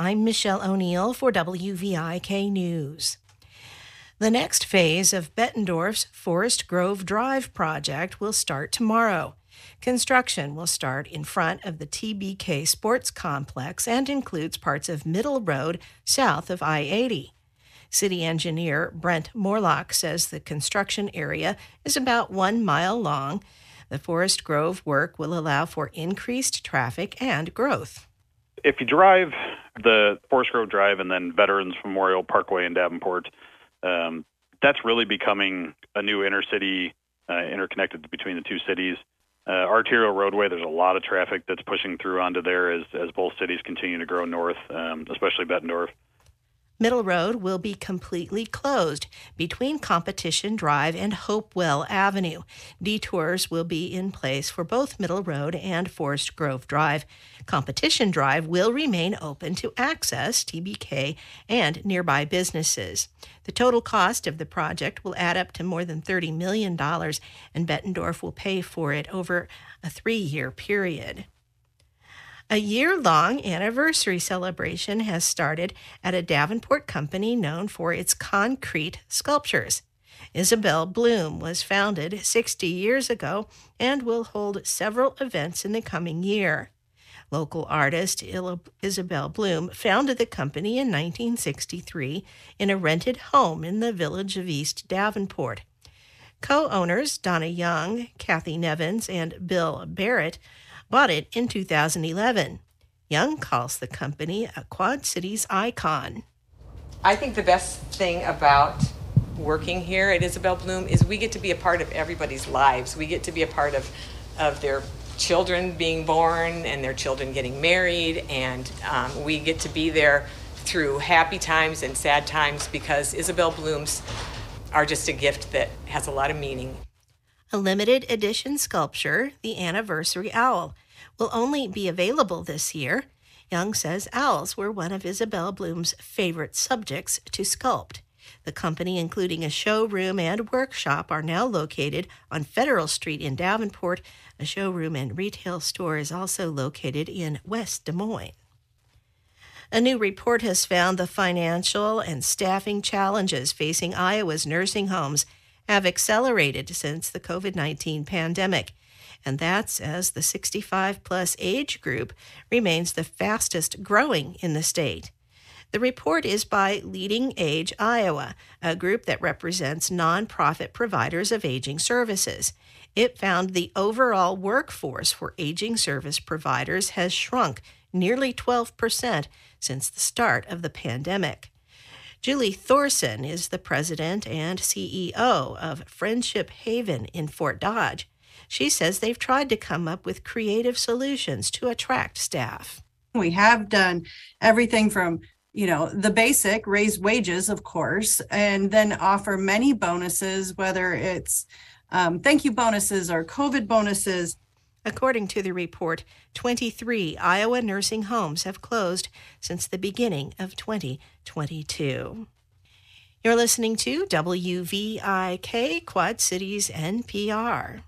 I'm Michelle O'Neill for WVIK News. The next phase of Bettendorf's Forest Grove Drive project will start tomorrow. Construction will start in front of the TBK Sports Complex and includes parts of Middle Road south of I 80. City engineer Brent Morlock says the construction area is about one mile long. The Forest Grove work will allow for increased traffic and growth. If you drive the Forest Grove Drive and then Veterans Memorial Parkway in Davenport, um, that's really becoming a new intercity uh, interconnected between the two cities. Uh, arterial roadway, there's a lot of traffic that's pushing through onto there as, as both cities continue to grow north, um, especially Bettendorf. Middle Road will be completely closed between Competition Drive and Hopewell Avenue. Detours will be in place for both Middle Road and Forest Grove Drive. Competition Drive will remain open to access TBK and nearby businesses. The total cost of the project will add up to more than $30 million, and Bettendorf will pay for it over a three year period. A year long anniversary celebration has started at a Davenport company known for its concrete sculptures. Isabel Bloom was founded 60 years ago and will hold several events in the coming year. Local artist Isabel Bloom founded the company in 1963 in a rented home in the village of East Davenport. Co owners Donna Young, Kathy Nevins, and Bill Barrett bought it in 2011. Young calls the company a Quad Cities icon. I think the best thing about working here at Isabel Bloom is we get to be a part of everybody's lives. We get to be a part of, of their children being born and their children getting married, and um, we get to be there through happy times and sad times because Isabel Blooms are just a gift that has a lot of meaning. A limited edition sculpture, the Anniversary Owl, will only be available this year. Young says owls were one of Isabel Bloom's favorite subjects to sculpt. The company, including a showroom and workshop, are now located on Federal Street in Davenport. A showroom and retail store is also located in West Des Moines. A new report has found the financial and staffing challenges facing Iowa's nursing homes have accelerated since the COVID 19 pandemic. And that's as the 65 plus age group remains the fastest growing in the state. The report is by LeadingAge Iowa, a group that represents nonprofit providers of aging services. It found the overall workforce for aging service providers has shrunk nearly 12% since the start of the pandemic. Julie Thorson is the president and CEO of Friendship Haven in Fort Dodge. She says they've tried to come up with creative solutions to attract staff. We have done everything from you know the basic raise wages of course and then offer many bonuses whether it's um, thank you bonuses or covid bonuses According to the report, 23 Iowa nursing homes have closed since the beginning of 2022. You're listening to WVIK Quad Cities NPR.